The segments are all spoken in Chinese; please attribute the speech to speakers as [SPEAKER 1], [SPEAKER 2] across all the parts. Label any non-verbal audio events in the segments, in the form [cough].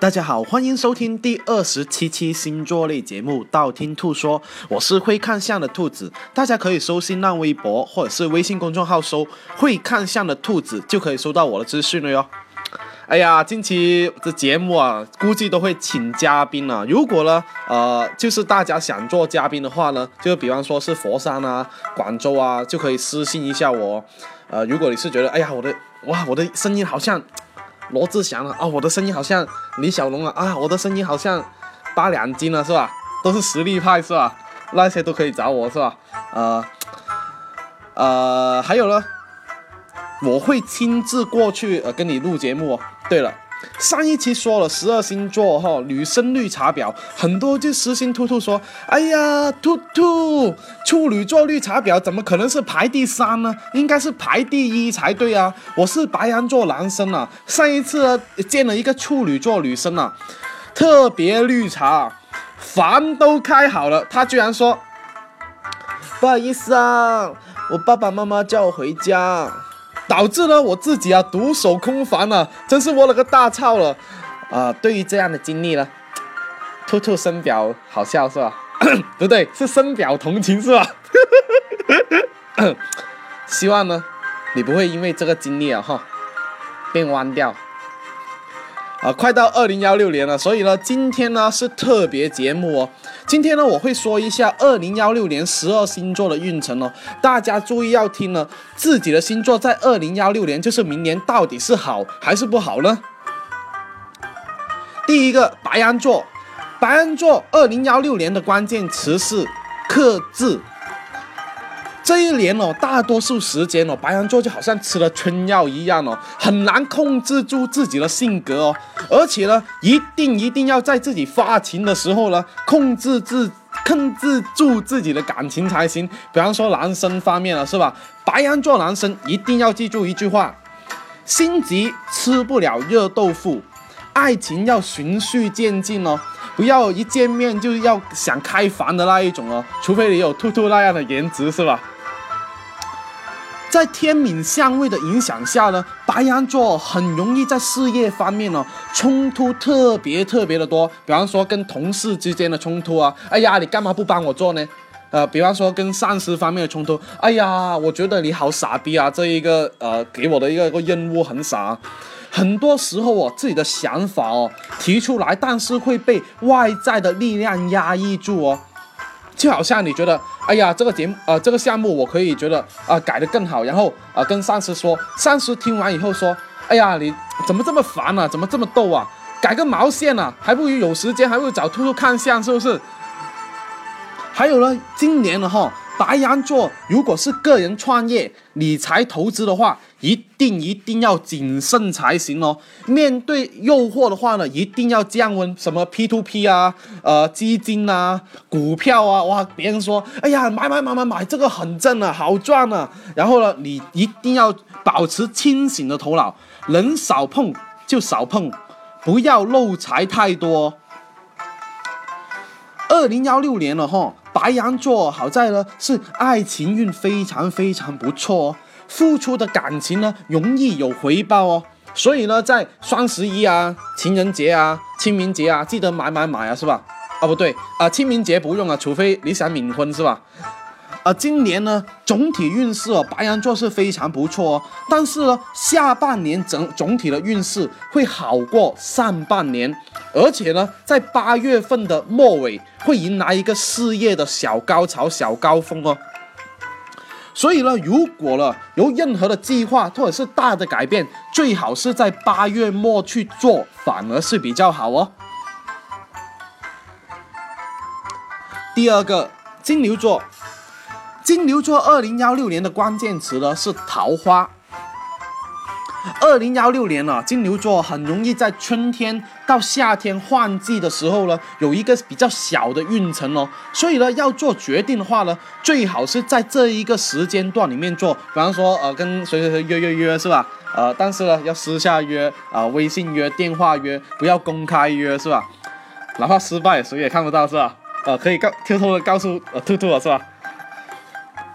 [SPEAKER 1] 大家好，欢迎收听第二十七期星座类节目《道听途说》，我是会看相的兔子，大家可以搜新浪微博或者是微信公众号搜“会看相的兔子”，就可以收到我的资讯了哟。哎呀，近期的节目啊，估计都会请嘉宾了。如果呢，呃，就是大家想做嘉宾的话呢，就比方说是佛山啊、广州啊，就可以私信一下我。呃，如果你是觉得，哎呀，我的哇，我的声音好像。罗志祥了啊，我的声音好像李小龙啊啊，我的声音好像八两金了是吧？都是实力派是吧？那些都可以找我是吧？呃呃，还有呢，我会亲自过去呃跟你录节目哦。对了。上一期说了十二星座哈，女生绿茶婊很多，就私信兔兔说：“哎呀，兔兔，处女座绿茶婊怎么可能是排第三呢？应该是排第一才对啊！我是白羊座男生啊，上一次见了一个处女座女生啊，特别绿茶，房都开好了，她居然说不好意思啊，我爸爸妈妈叫我回家。”导致呢我自己啊独守空房啊，真是窝了个大操了啊！对于这样的经历呢，兔兔深表好笑是吧？[coughs] 不对，是深表同情是吧？[coughs] 希望呢，你不会因为这个经历啊哈变弯掉。啊，快到二零幺六年了，所以呢，今天呢是特别节目哦。今天呢，我会说一下二零幺六年十二星座的运程哦。大家注意要听呢，自己的星座在二零幺六年，就是明年到底是好还是不好呢？第一个，白羊座，白羊座二零幺六年的关键词是克制。这一年哦，大多数时间哦，白羊座就好像吃了春药一样哦，很难控制住自己的性格哦，而且呢，一定一定要在自己发情的时候呢，控制自控制住自己的感情才行。比方说男生方面了，是吧？白羊座男生一定要记住一句话：心急吃不了热豆腐，爱情要循序渐进哦，不要一见面就要想开房的那一种哦，除非你有兔兔那样的颜值，是吧？在天敏相位的影响下呢，白羊座很容易在事业方面呢冲突特别特别的多。比方说跟同事之间的冲突啊，哎呀，你干嘛不帮我做呢？呃，比方说跟上司方面的冲突，哎呀，我觉得你好傻逼啊，这一个呃给我的一个一个任务很傻。很多时候哦，自己的想法哦提出来，但是会被外在的力量压抑住哦。就好像你觉得，哎呀，这个节目，呃，这个项目我可以觉得啊改得更好，然后啊跟上司说，上司听完以后说，哎呀，你怎么这么烦啊，怎么这么逗啊，改个毛线啊，还不如有时间还不如找兔兔看相，是不是？还有呢，今年的哈。白羊座如果是个人创业、理财投资的话，一定一定要谨慎才行哦。面对诱惑的话呢，一定要降温。什么 P to P 啊，呃，基金啊，股票啊，哇，别人说，哎呀，买买买买买，这个很正啊，好赚啊。然后呢，你一定要保持清醒的头脑，能少碰就少碰，不要漏财太多。二零幺六年了哈。白羊座好在呢，是爱情运非常非常不错哦，付出的感情呢容易有回报哦，所以呢，在双十一啊、情人节啊、清明节啊，记得买买买啊，是吧？啊，不对啊，清明节不用啊，除非你想冥婚，是吧？啊，今年呢，总体运势哦，白羊座是非常不错哦，但是呢，下半年整总体的运势会好过上半年，而且呢，在八月份的末尾会迎来一个事业的小高潮、小高峰哦。所以呢，如果呢有任何的计划或者是大的改变，最好是在八月末去做，反而是比较好哦。第二个，金牛座。金牛座二零幺六年的关键词呢是桃花。二零幺六年呢，金牛座很容易在春天到夏天换季的时候呢，有一个比较小的运程哦。所以呢，要做决定的话呢，最好是在这一个时间段里面做。比方说，呃，跟谁谁谁约约约是吧？呃，但是呢，要私下约啊，微信约、电话约，不要公开约是吧？哪怕失败，谁也看不到是吧？呃，可以告偷偷的告诉呃兔兔了是吧？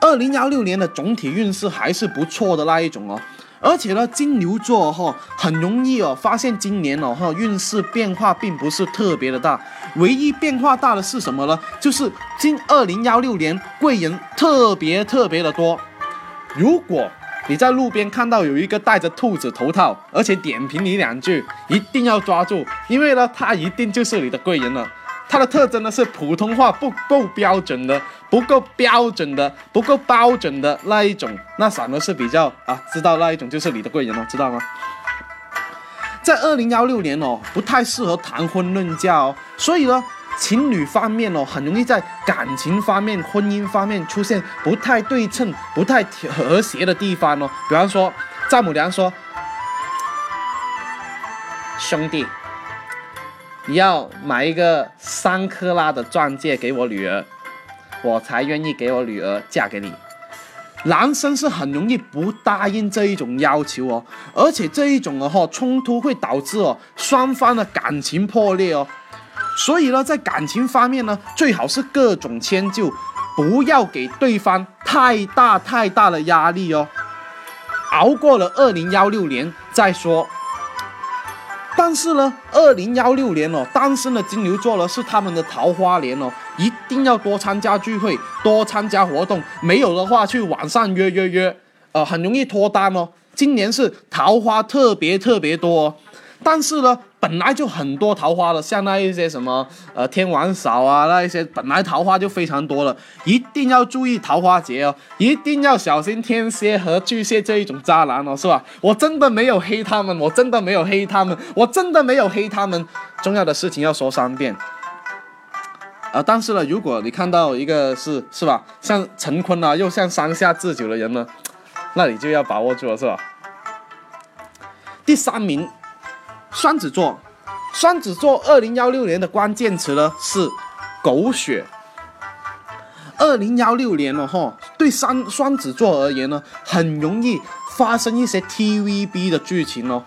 [SPEAKER 1] 二零幺六年的总体运势还是不错的那一种哦，而且呢，金牛座哈很容易哦发现今年哦哈运势变化并不是特别的大，唯一变化大的是什么呢？就是今二零幺六年贵人特别特别的多。如果你在路边看到有一个戴着兔子头套，而且点评你两句，一定要抓住，因为呢，他一定就是你的贵人了。它的特征呢是普通话不够标准的，不够标准的，不够标准的那一种，那反而是比较啊，知道那一种就是你的贵人了，知道吗？在二零幺六年哦，不太适合谈婚论嫁哦，所以呢。情侣方面哦，很容易在感情方面、婚姻方面出现不太对称、不太和谐的地方哦。比方说，丈母娘说：“兄弟，你要买一个三克拉的钻戒给我女儿，我才愿意给我女儿嫁给你。”男生是很容易不答应这一种要求哦，而且这一种的话冲突会导致哦双方的感情破裂哦。所以呢，在感情方面呢，最好是各种迁就，不要给对方太大太大的压力哦。熬过了二零幺六年再说。但是呢，二零幺六年哦，单身的金牛座呢是他们的桃花年哦，一定要多参加聚会，多参加活动，没有的话去网上约约约，呃，很容易脱单哦。今年是桃花特别特别多。但是呢，本来就很多桃花的，像那一些什么呃天王嫂啊，那一些本来桃花就非常多了，一定要注意桃花劫哦，一定要小心天蝎和巨蟹这一种渣男哦，是吧？我真的没有黑他们，我真的没有黑他们，我真的没有黑他们。重要的事情要说三遍啊！但是呢，如果你看到一个是是吧，像陈坤啊，又像山下智久的人呢，那你就要把握住了，是吧？第三名。双子座，双子座二零幺六年的关键词呢是狗血。二零幺六年了哈，对双双子座而言呢，很容易发生一些 TVB 的剧情哦。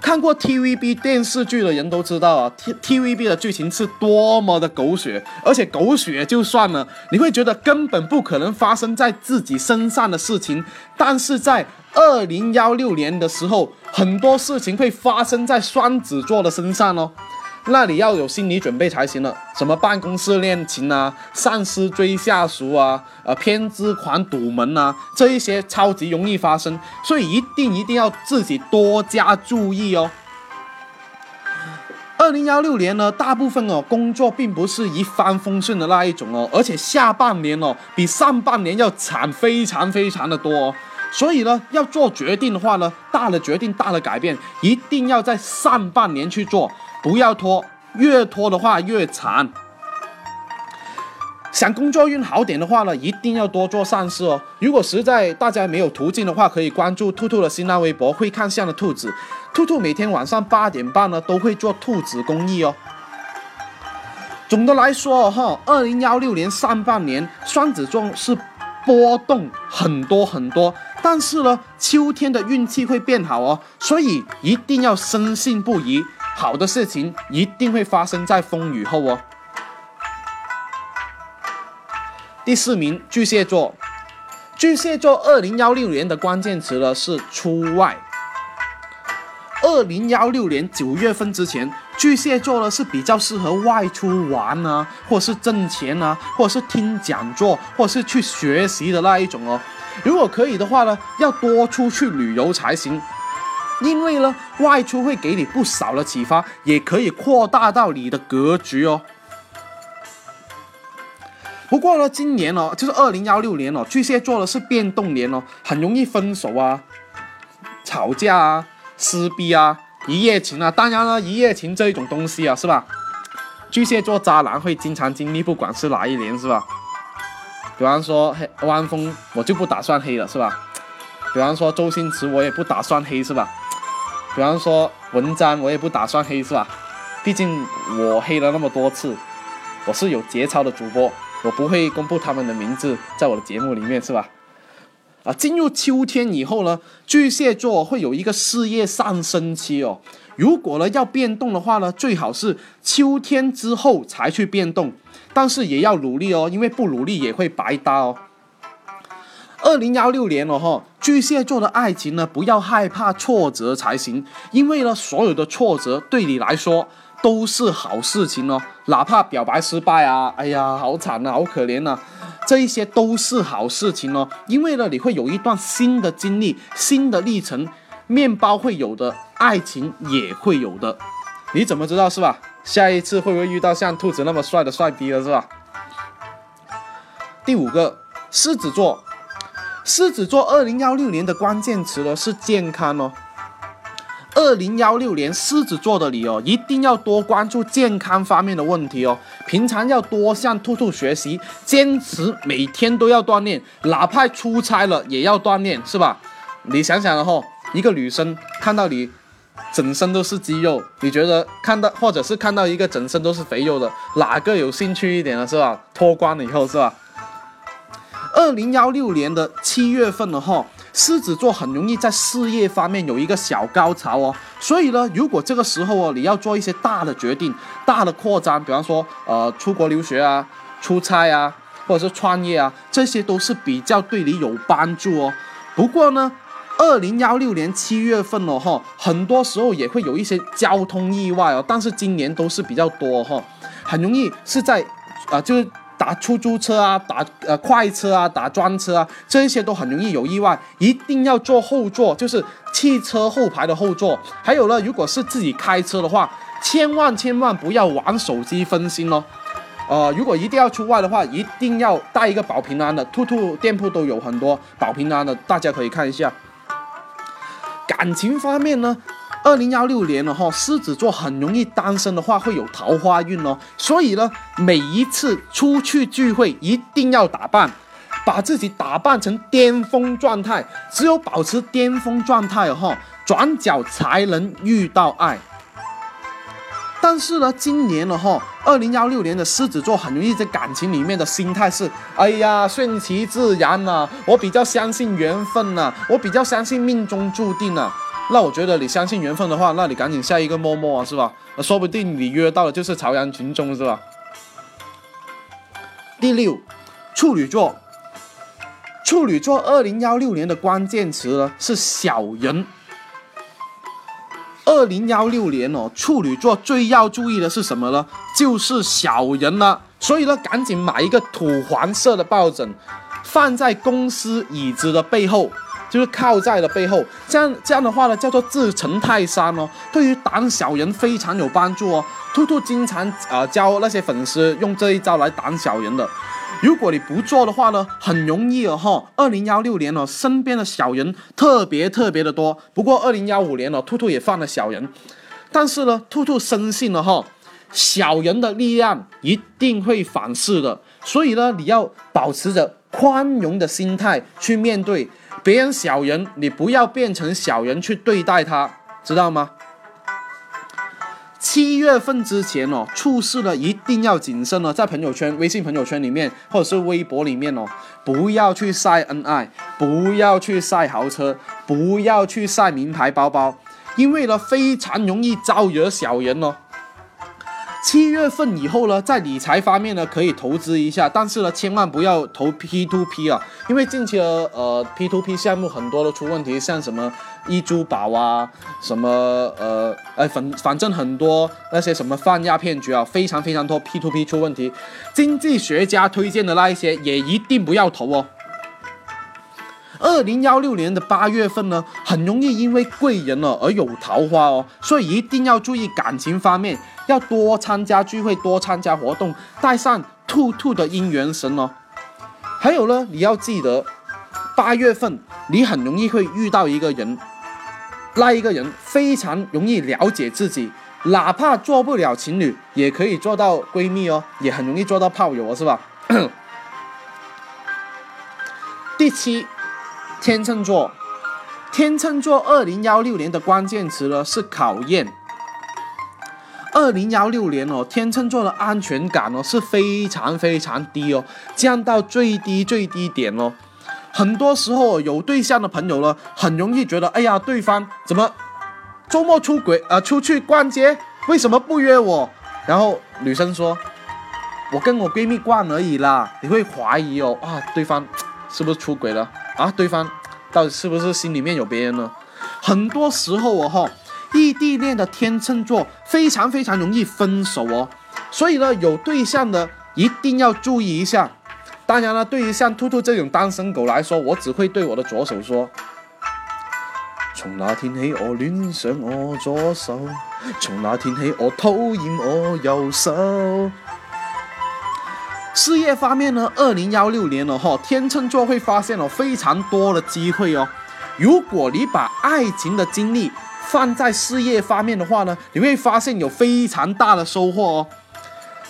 [SPEAKER 1] 看过 TVB 电视剧的人都知道啊，T TVB 的剧情是多么的狗血，而且狗血就算了，你会觉得根本不可能发生在自己身上的事情，但是在二零幺六年的时候，很多事情会发生在双子座的身上哦。那你要有心理准备才行了，什么办公室恋情啊，上司追下属啊，呃，偏执狂堵门啊，这一些超级容易发生，所以一定一定要自己多加注意哦。二零幺六年呢，大部分哦工作并不是一帆风顺的那一种哦，而且下半年哦比上半年要惨非常非常的多哦，所以呢，要做决定的话呢，大的决定、大的改变，一定要在上半年去做。不要拖，越拖的话越惨。想工作运好点的话呢，一定要多做善事哦。如果实在大家没有途径的话，可以关注兔兔的新浪微博“会看相的兔子”。兔兔每天晚上八点半呢，都会做兔子公益哦。总的来说哈，二零幺六年上半年双子座是波动很多很多，但是呢，秋天的运气会变好哦，所以一定要深信不疑。好的事情一定会发生在风雨后哦。第四名，巨蟹座。巨蟹座二零幺六年的关键词呢是出外。二零幺六年九月份之前，巨蟹座呢是比较适合外出玩啊，或是挣钱啊，或者是听讲座，或者是去学习的那一种哦。如果可以的话呢，要多出去旅游才行。因为呢，外出会给你不少的启发，也可以扩大到你的格局哦。不过呢，今年哦，就是二零幺六年哦，巨蟹座的是变动年哦，很容易分手啊、吵架啊、撕逼啊、一夜情啊。当然了，一夜情这一种东西啊，是吧？巨蟹座渣男会经常经历，不管是哪一年，是吧？比方说黑汪峰，我就不打算黑了，是吧？比方说周星驰，我也不打算黑，是吧？比方说文章，我也不打算黑，是吧？毕竟我黑了那么多次，我是有节操的主播，我不会公布他们的名字在我的节目里面，是吧？啊，进入秋天以后呢，巨蟹座会有一个事业上升期哦。如果呢要变动的话呢，最好是秋天之后才去变动，但是也要努力哦，因为不努力也会白搭哦。二零幺六年了哈，巨蟹座的爱情呢，不要害怕挫折才行，因为呢，所有的挫折对你来说都是好事情哦，哪怕表白失败啊，哎呀，好惨呐，好可怜呐，这一些都是好事情哦，因为呢，你会有一段新的经历，新的历程，面包会有的，爱情也会有的，你怎么知道是吧？下一次会不会遇到像兔子那么帅的帅逼了是吧？第五个，狮子座。狮子座二零幺六年的关键词呢是健康哦。二零幺六年狮子座的你哦，一定要多关注健康方面的问题哦。平常要多向兔兔学习，坚持每天都要锻炼，哪怕出差了也要锻炼，是吧？你想想了哈，一个女生看到你整身都是肌肉，你觉得看到或者是看到一个整身都是肥肉的，哪个有兴趣一点了，是吧？脱光了以后，是吧？二零幺六年的七月份了哈，狮子座很容易在事业方面有一个小高潮哦。所以呢，如果这个时候哦，你要做一些大的决定、大的扩张，比方说呃出国留学啊、出差啊，或者是创业啊，这些都是比较对你有帮助哦。不过呢，二零幺六年七月份了哈，很多时候也会有一些交通意外哦，但是今年都是比较多哈，很容易是在啊就是。打出租车啊，打呃快车啊，打专车啊，这些都很容易有意外，一定要坐后座，就是汽车后排的后座。还有呢，如果是自己开车的话，千万千万不要玩手机分心哦。呃，如果一定要出外的话，一定要带一个保平安的，兔兔店铺都有很多保平安的，大家可以看一下。感情方面呢？二零幺六年了哈，狮子座很容易单身的话会有桃花运哦，所以呢，每一次出去聚会一定要打扮，把自己打扮成巅峰状态，只有保持巅峰状态哈，转角才能遇到爱。但是呢，今年了哈，二零幺六年的狮子座很容易在感情里面的心态是，哎呀，顺其自然呐，我比较相信缘分呐，我比较相信命中注定呐。那我觉得你相信缘分的话，那你赶紧下一个陌陌啊，是吧？那说不定你约到的就是朝阳群众，是吧？第六，处女座。处女座二零幺六年的关键词呢是小人。二零幺六年哦，处女座最要注意的是什么呢？就是小人了。所以呢，赶紧买一个土黄色的抱枕，放在公司椅子的背后。就是靠在了背后，这样这样的话呢，叫做自成泰山哦。对于挡小人非常有帮助哦。兔兔经常啊教那些粉丝用这一招来挡小人的。如果你不做的话呢，很容易哦哈。二零幺六年哦，身边的小人特别特别的多。不过二零幺五年哦，兔兔也犯了小人，但是呢，兔兔深信了哈，小人的力量一定会反噬的。所以呢，你要保持着宽容的心态去面对。别人小人，你不要变成小人去对待他，知道吗？七月份之前哦，处事呢一定要谨慎哦，在朋友圈、微信朋友圈里面，或者是微博里面哦，不要去晒恩爱，不要去晒豪车，不要去晒名牌包包，因为呢非常容易招惹小人哦。七月份以后呢，在理财方面呢，可以投资一下，但是呢，千万不要投 P to P 啊，因为近期的呃 P to P 项目很多都出问题，像什么易珠宝啊，什么呃哎反反正很多那些什么泛亚骗局啊，非常非常多 P to P 出问题，经济学家推荐的那一些也一定不要投哦。二零幺六年的八月份呢，很容易因为贵人了而有桃花哦，所以一定要注意感情方面，要多参加聚会，多参加活动，带上兔兔的姻缘神哦。还有呢，你要记得，八月份你很容易会遇到一个人，那一个人非常容易了解自己，哪怕做不了情侣，也可以做到闺蜜哦，也很容易做到炮友哦，是吧？[coughs] 第七。天秤座，天秤座二零幺六年的关键词呢是考验。二零幺六年哦，天秤座的安全感哦是非常非常低哦，降到最低最低点哦。很多时候有对象的朋友呢，很容易觉得，哎呀，对方怎么周末出轨啊？出去逛街为什么不约我？然后女生说，我跟我闺蜜逛而已啦。你会怀疑哦，啊，对方是不是出轨了？啊，对方到底是不是心里面有别人呢？很多时候哦哈，异地恋的天秤座非常非常容易分手哦，所以呢，有对象的一定要注意一下。当然了，对于像兔兔这种单身狗来说，我只会对我的左手说：从那天起，我恋上我左手；从那天起，我讨厌我右手。事业方面呢，二零幺六年了哈，天秤座会发现了非常多的机会哦。如果你把爱情的精力放在事业方面的话呢，你会发现有非常大的收获哦。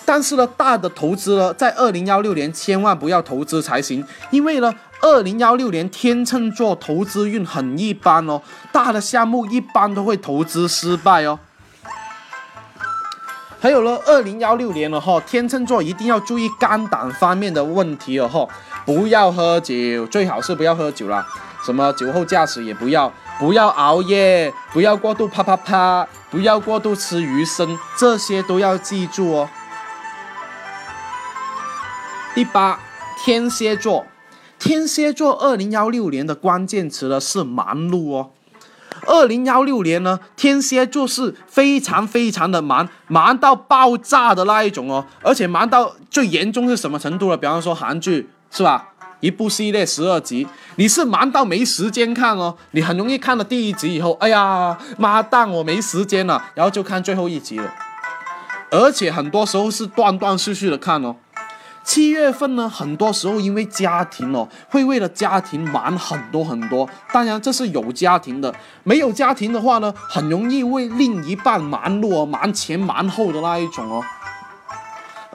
[SPEAKER 1] 但是呢，大的投资呢，在二零幺六年千万不要投资才行，因为呢，二零幺六年天秤座投资运很一般哦，大的项目一般都会投资失败哦。还有呢，二零幺六年了哈，天秤座一定要注意肝胆方面的问题哦哈，不要喝酒，最好是不要喝酒啦，什么酒后驾驶也不要，不要熬夜，不要过度啪啪啪，不要过度吃鱼生，这些都要记住哦。第八，天蝎座，天蝎座二零幺六年的关键词呢是忙碌哦。二零幺六年呢，天蝎座是非常非常的忙，忙到爆炸的那一种哦。而且忙到最严重是什么程度呢？比方说韩剧是吧？一部系列十二集，你是忙到没时间看哦。你很容易看了第一集以后，哎呀妈蛋，我没时间了，然后就看最后一集了。而且很多时候是断断续续的看哦。七月份呢，很多时候因为家庭哦，会为了家庭忙很多很多。当然这是有家庭的，没有家庭的话呢，很容易为另一半忙碌，忙前忙后的那一种哦。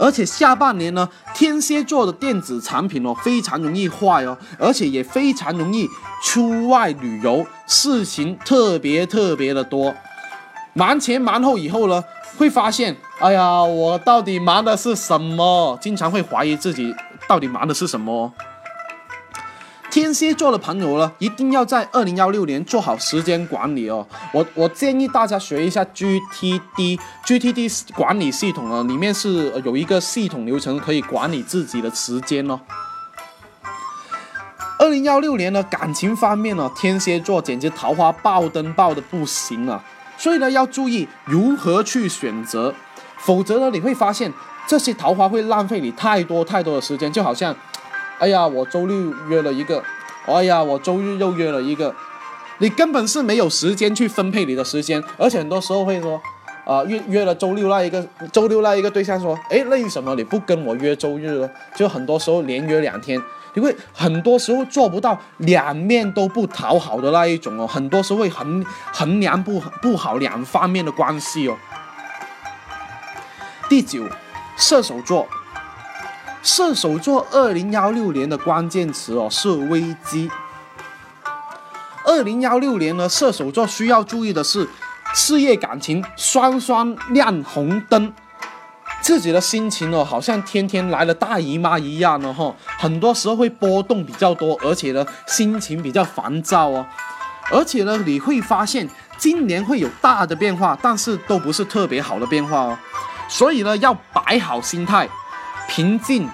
[SPEAKER 1] 而且下半年呢，天蝎座的电子产品哦，非常容易坏哦，而且也非常容易出外旅游，事情特别特别的多。忙前忙后以后呢？会发现，哎呀，我到底忙的是什么？经常会怀疑自己到底忙的是什么。天蝎座的朋友呢，一定要在二零幺六年做好时间管理哦。我我建议大家学一下 GTD，GTD 管理系统啊，里面是有一个系统流程可以管理自己的时间哦。二零幺六年呢，感情方面呢，天蝎座简直桃花爆灯爆的不行啊。所以呢，要注意如何去选择，否则呢，你会发现这些桃花会浪费你太多太多的时间。就好像，哎呀，我周六约了一个，哎呀，我周日又约了一个，你根本是没有时间去分配你的时间。而且很多时候会说，啊，约约了周六那一个，周六那一个对象说，哎，为什么你不跟我约周日呢？就很多时候连约两天。因为很多时候做不到两面都不讨好的那一种哦，很多时候会衡衡量不不好两方面的关系哦。第九，射手座，射手座二零幺六年的关键词哦是危机。二零幺六年呢，射手座需要注意的是，事业感情双双亮红灯。自己的心情哦，好像天天来了大姨妈一样的哈，很多时候会波动比较多，而且呢，心情比较烦躁哦，而且呢，你会发现今年会有大的变化，但是都不是特别好的变化哦，所以呢，要摆好心态，平静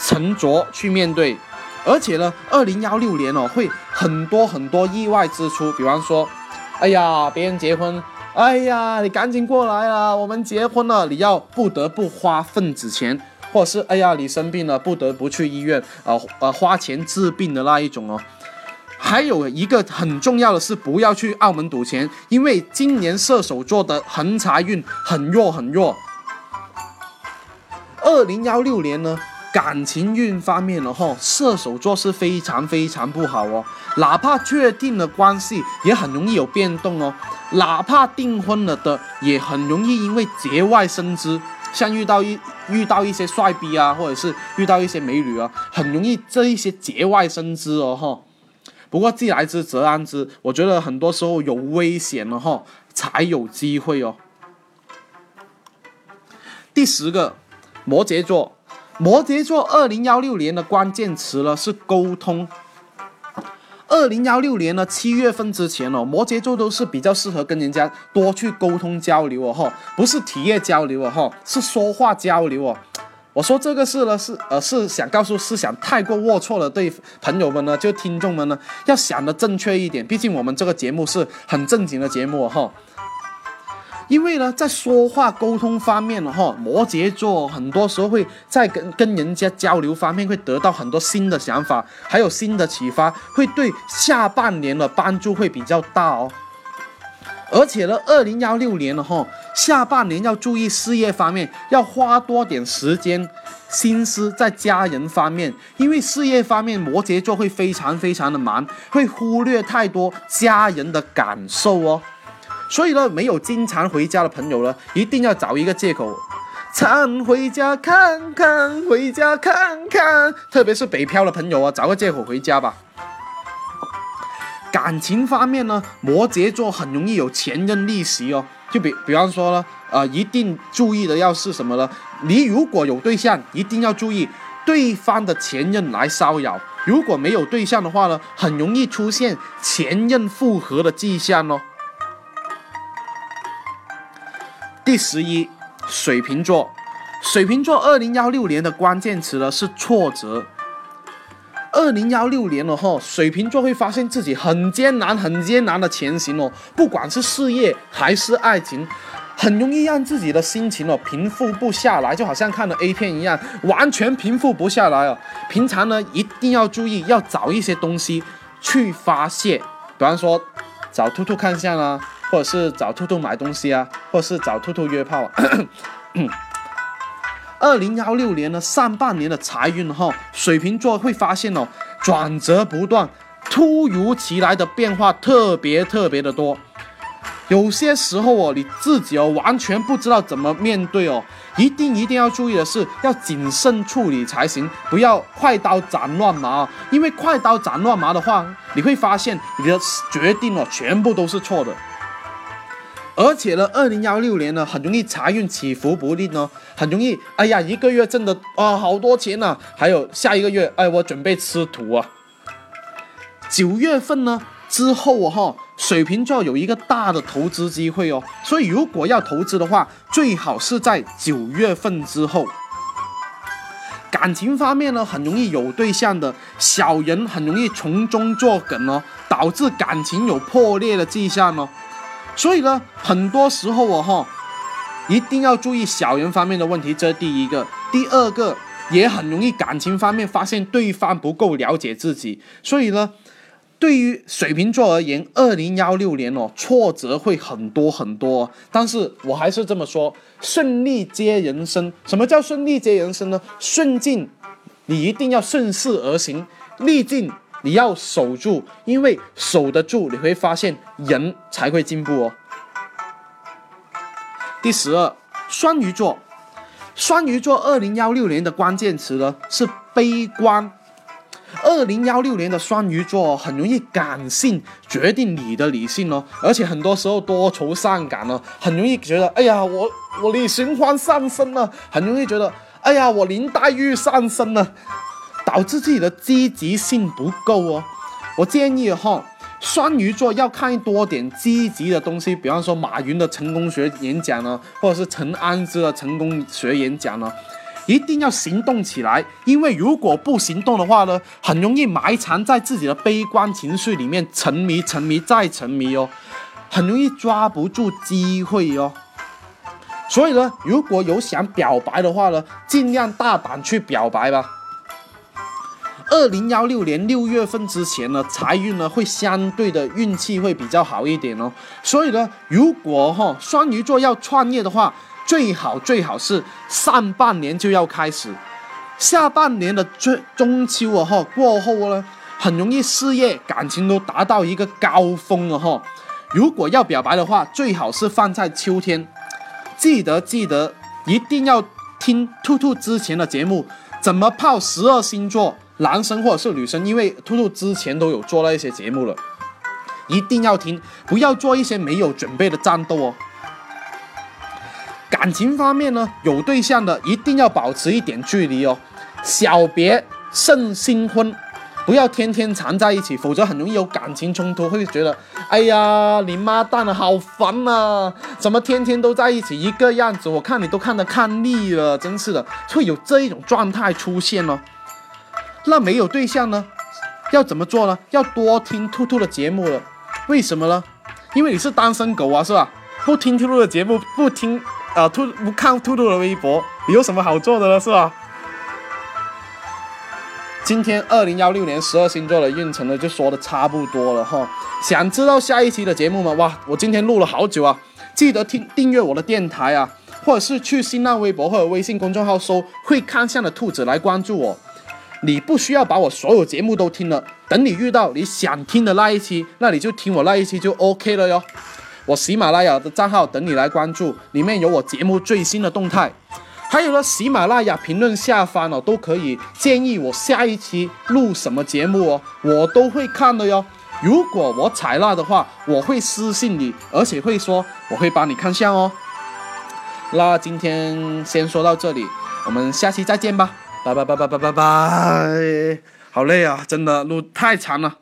[SPEAKER 1] 沉着去面对，而且呢，二零幺六年哦，会很多很多意外支出，比方说，哎呀，别人结婚。哎呀，你赶紧过来啊！我们结婚了，你要不得不花份子钱，或者是哎呀，你生病了，不得不去医院啊呃花钱治病的那一种哦。还有一个很重要的是，不要去澳门赌钱，因为今年射手座的横财运很弱很弱。二零幺六年呢？感情运方面的话，射手座是非常非常不好哦。哪怕确定了关系，也很容易有变动哦。哪怕订婚了的，也很容易因为节外生枝，像遇到一遇到一些帅逼啊，或者是遇到一些美女啊，很容易这一些节外生枝哦哈。不过既来之则安之，我觉得很多时候有危险了哈，才有机会哦。第十个，摩羯座。摩羯座二零幺六年的关键词呢是沟通。二零幺六年呢七月份之前哦，摩羯座都是比较适合跟人家多去沟通交流哦，哈，不是体验交流哦，哈，是说话交流哦。我说这个事呢，是呃是想告诉思想太过龌龊的对朋友们呢，就听众们呢，要想的正确一点。毕竟我们这个节目是很正经的节目哈。因为呢，在说话沟通方面呢，哈，摩羯座很多时候会在跟跟人家交流方面会得到很多新的想法，还有新的启发，会对下半年的帮助会比较大哦。而且呢，二零幺六年了哈，下半年要注意事业方面，要花多点时间、心思在家人方面，因为事业方面摩羯座会非常非常的忙，会忽略太多家人的感受哦。所以呢，没有经常回家的朋友呢，一定要找一个借口，常回家看看，回家看看。特别是北漂的朋友啊，找个借口回家吧。感情方面呢，摩羯座很容易有前任逆袭哦。就比比方说呢，呃，一定注意的要是什么呢？你如果有对象，一定要注意对方的前任来骚扰；如果没有对象的话呢，很容易出现前任复合的迹象哦。第十一，水瓶座，水瓶座二零幺六年的关键词呢是挫折。二零幺六年了哈，水瓶座会发现自己很艰难、很艰难的前行哦，不管是事业还是爱情，很容易让自己的心情哦平复不下来，就好像看了 A 片一样，完全平复不下来哦。平常呢一定要注意，要找一些东西去发泄，比方说找兔兔看相啊，或者是找兔兔买东西啊，或者是找兔兔约炮。啊 [coughs] 二零幺六年呢，上半年的财运哈，水瓶座会发现哦，转折不断，突如其来的变化特别特别的多。有些时候哦，你自己哦完全不知道怎么面对哦，一定一定要注意的是，要谨慎处理才行，不要快刀斩乱麻。因为快刀斩乱麻的话，你会发现你的决定哦全部都是错的。而且呢，二零幺六年呢，很容易财运起伏不定哦，很容易，哎呀，一个月挣的啊好多钱呢，还有下一个月，哎，我准备吃土啊。九月份呢之后哈，水瓶座有一个大的投资机会哦，所以如果要投资的话，最好是在九月份之后。感情方面呢，很容易有对象的小人很容易从中作梗哦，导致感情有破裂的迹象哦。所以呢，很多时候我哈，一定要注意小人方面的问题，这是第一个。第二个，也很容易感情方面发现对方不够了解自己。所以呢，对于水瓶座而言，二零幺六年哦，挫折会很多很多。但是我还是这么说，顺利接人生。什么叫顺利接人生呢？顺境，你一定要顺势而行；逆境。你要守住，因为守得住，你会发现人才会进步哦。第十二，双鱼座，双鱼座二零幺六年的关键词呢是悲观。二零幺六年的双鱼座很容易感性决定你的理性哦，而且很多时候多愁善感哦，很容易觉得哎呀，我我李寻欢上升了，很容易觉得哎呀，我林黛玉上升了。导致自己的积极性不够哦，我建议哈，双鱼座要看多点积极的东西，比方说马云的成功学演讲呢，或者是陈安之的成功学演讲呢，一定要行动起来，因为如果不行动的话呢，很容易埋藏在自己的悲观情绪里面，沉迷、沉迷再沉迷哦，很容易抓不住机会哦。所以呢，如果有想表白的话呢，尽量大胆去表白吧。二零幺六年六月份之前呢，财运呢会相对的运气会比较好一点哦。所以呢，如果哈双鱼座要创业的话，最好最好是上半年就要开始，下半年的最中秋啊哈过后呢，很容易事业感情都达到一个高峰了哈。如果要表白的话，最好是放在秋天。记得记得一定要听兔兔之前的节目，怎么泡十二星座。男生或者是女生，因为兔兔之前都有做那一些节目了，一定要听，不要做一些没有准备的战斗哦。感情方面呢，有对象的一定要保持一点距离哦，小别胜新婚，不要天天缠在一起，否则很容易有感情冲突，会觉得，哎呀，你妈蛋了，好烦呐，怎么天天都在一起一个样子？我看你都看得看腻了，真是的，会有这一种状态出现哦。那没有对象呢，要怎么做呢？要多听兔兔的节目了。为什么呢？因为你是单身狗啊，是吧？不听兔兔的节目，不听啊兔不看兔兔的微博，你有什么好做的了，是吧？今天二零幺六年十二星座的运程呢，就说的差不多了哈。想知道下一期的节目吗？哇，我今天录了好久啊！记得听订阅我的电台啊，或者是去新浪微博或者微信公众号搜“会看相的兔子”来关注我。你不需要把我所有节目都听了，等你遇到你想听的那一期，那你就听我那一期就 OK 了哟。我喜马拉雅的账号等你来关注，里面有我节目最新的动态。还有呢，喜马拉雅评论下方哦，都可以建议我下一期录什么节目哦，我都会看的哟。如果我采纳的话，我会私信你，而且会说我会帮你看相哦。那今天先说到这里，我们下期再见吧，拜拜拜拜拜拜拜。好累啊，真的路太长了。